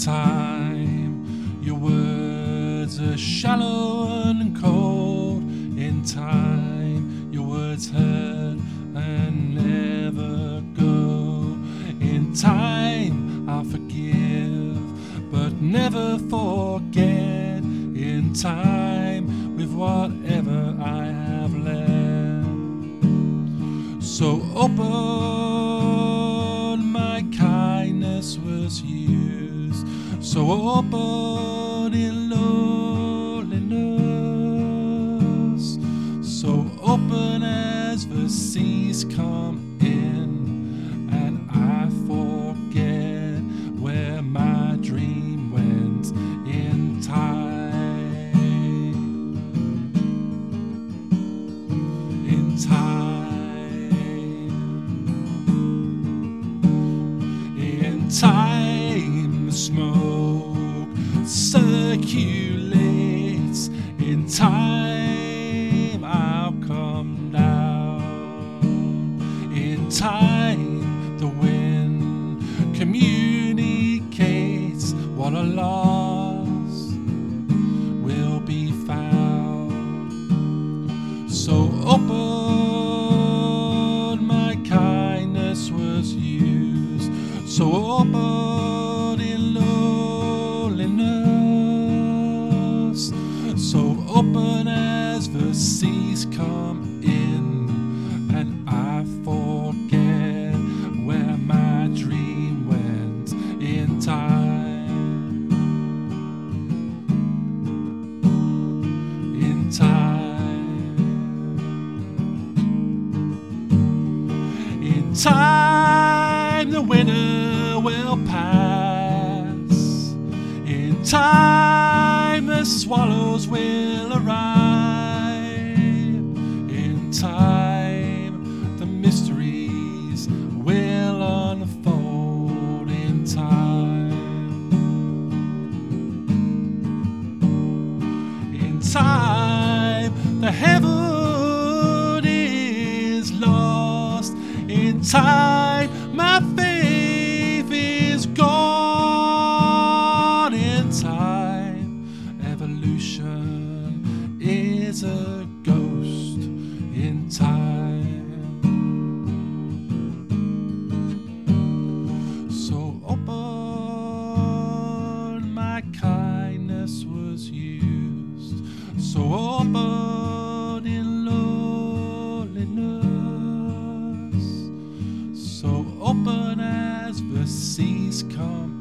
time. Your words are shallow and cold. In time, your words hurt and never go. In time, I forgive, but never forget. In time, with whatever I have left. So open, my kindness was used. So open in loneliness. So open as the seas come in, and I forget where my dream went in time. In time. In time, circulates. In time, I'll come down. In time, the wind communicates what a loss will be found. So open, my kindness was used. So open open as the seas come in, and I forget where my dream went in time. In time. In time, the winter will pass. In time, time, the heaven is lost. In time, my faith is gone. In time, evolution is a open as the seas come.